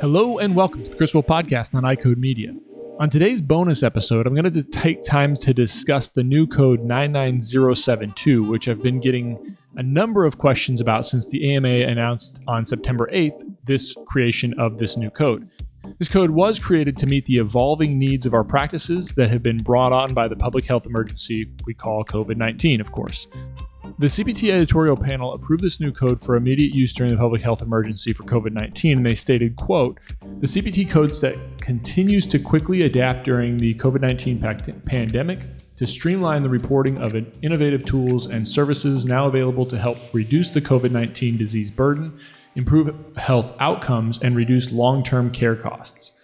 Hello and welcome to the Chris Wolf Podcast on EyeCode Media. On today's bonus episode, I'm going to take time to discuss the new code 99072, which I've been getting a number of questions about since the AMA announced on September 8th this creation of this new code. This code was created to meet the evolving needs of our practices that have been brought on by the public health emergency we call COVID 19, of course. The CPT editorial panel approved this new code for immediate use during the public health emergency for COVID-19 and they stated, quote, "The CPT code set continues to quickly adapt during the COVID-19 pandemic to streamline the reporting of innovative tools and services now available to help reduce the COVID-19 disease burden, improve health outcomes and reduce long-term care costs."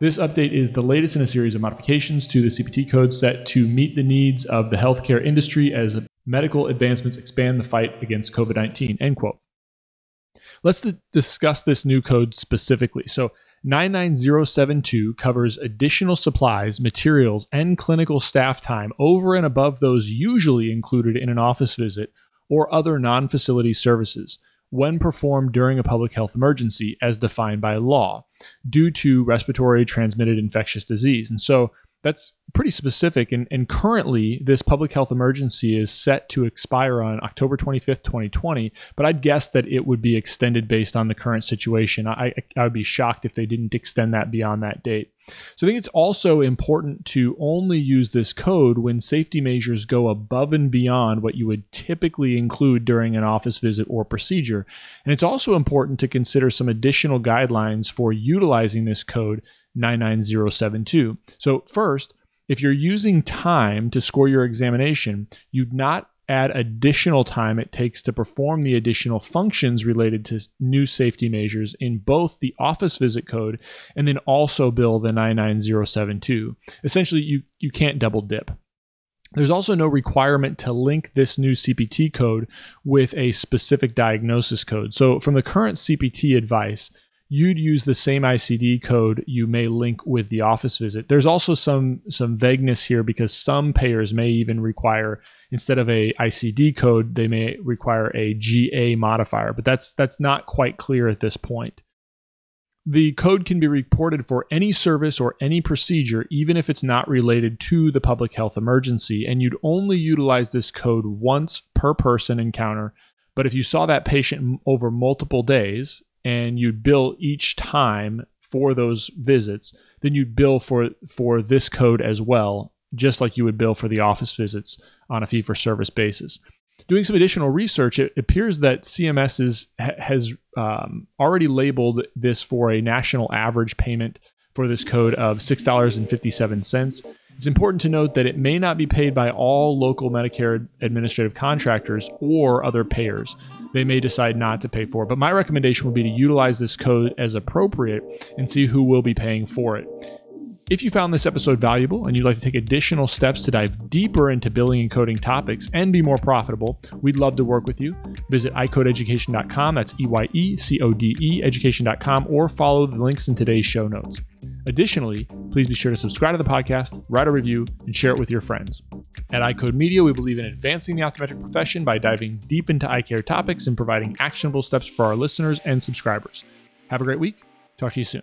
This update is the latest in a series of modifications to the CPT code set to meet the needs of the healthcare industry as medical advancements expand the fight against COVID 19. End quote. Let's th- discuss this new code specifically. So, 99072 covers additional supplies, materials, and clinical staff time over and above those usually included in an office visit or other non facility services when performed during a public health emergency as defined by law due to respiratory transmitted infectious disease. And so, that's pretty specific. And, and currently, this public health emergency is set to expire on October 25th, 2020. But I'd guess that it would be extended based on the current situation. I, I would be shocked if they didn't extend that beyond that date. So I think it's also important to only use this code when safety measures go above and beyond what you would typically include during an office visit or procedure. And it's also important to consider some additional guidelines for utilizing this code 99072. So, first, if you're using time to score your examination, you'd not add additional time it takes to perform the additional functions related to new safety measures in both the office visit code and then also bill the 99072. Essentially, you, you can't double dip. There's also no requirement to link this new CPT code with a specific diagnosis code. So, from the current CPT advice, you'd use the same ICD code you may link with the office visit. There's also some some vagueness here because some payers may even require instead of a ICD code, they may require a GA modifier, but that's that's not quite clear at this point. The code can be reported for any service or any procedure, even if it's not related to the public health emergency, and you'd only utilize this code once per person encounter. But if you saw that patient over multiple days, and you'd bill each time for those visits, then you'd bill for for this code as well, just like you would bill for the office visits on a fee for service basis. Doing some additional research, it appears that CMS is, has um, already labeled this for a national average payment for this code of $6.57. It's important to note that it may not be paid by all local Medicare administrative contractors or other payers. They may decide not to pay for it, but my recommendation would be to utilize this code as appropriate and see who will be paying for it. If you found this episode valuable and you'd like to take additional steps to dive deeper into billing and coding topics and be more profitable, we'd love to work with you. Visit EyeCodeEducation.com, that's E Y E C O D E education.com, or follow the links in today's show notes. Additionally, please be sure to subscribe to the podcast, write a review, and share it with your friends. At EyeCode Media, we believe in advancing the optometric profession by diving deep into eye care topics and providing actionable steps for our listeners and subscribers. Have a great week. Talk to you soon.